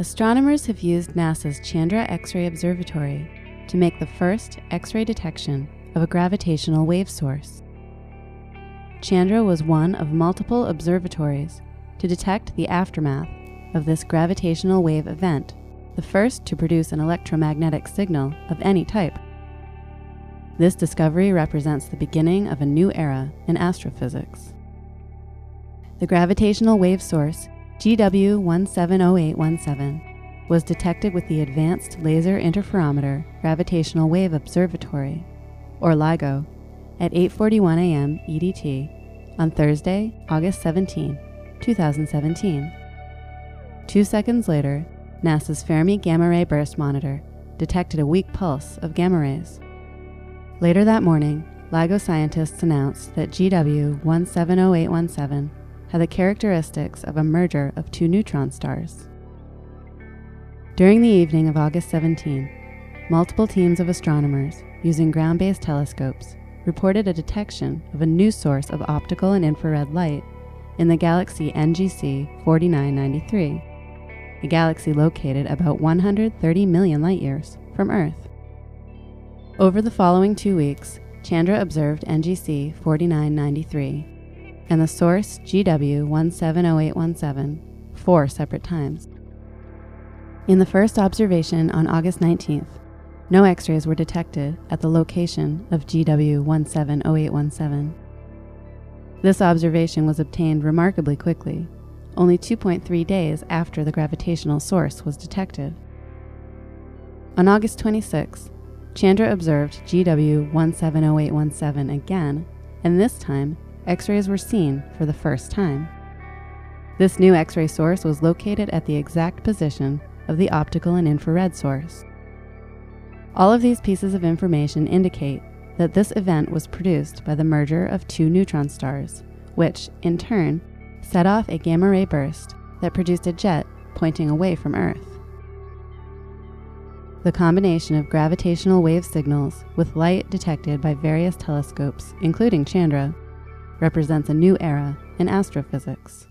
Astronomers have used NASA's Chandra X ray Observatory to make the first X ray detection of a gravitational wave source. Chandra was one of multiple observatories to detect the aftermath of this gravitational wave event, the first to produce an electromagnetic signal of any type. This discovery represents the beginning of a new era in astrophysics. The gravitational wave source, GW 170817, was detected with the Advanced Laser Interferometer Gravitational Wave Observatory, or LIGO, at 8:41 a.m. EDT on Thursday, August 17, 2017. 2 seconds later, NASA's Fermi Gamma Ray Burst Monitor detected a weak pulse of gamma rays. Later that morning, LIGO scientists announced that GW 170817 had the characteristics of a merger of two neutron stars. During the evening of August 17, multiple teams of astronomers using ground based telescopes reported a detection of a new source of optical and infrared light in the galaxy NGC 4993, a galaxy located about 130 million light years from Earth. Over the following two weeks, Chandra observed NGC 4993 and the source GW 170817 four separate times. In the first observation on August 19th, no X rays were detected at the location of GW 170817. This observation was obtained remarkably quickly, only 2.3 days after the gravitational source was detected. On August 26, Chandra observed GW 170817 again, and this time X rays were seen for the first time. This new X ray source was located at the exact position of the optical and infrared source. All of these pieces of information indicate that this event was produced by the merger of two neutron stars, which, in turn, set off a gamma ray burst that produced a jet pointing away from Earth. The combination of gravitational wave signals with light detected by various telescopes, including Chandra, represents a new era in astrophysics.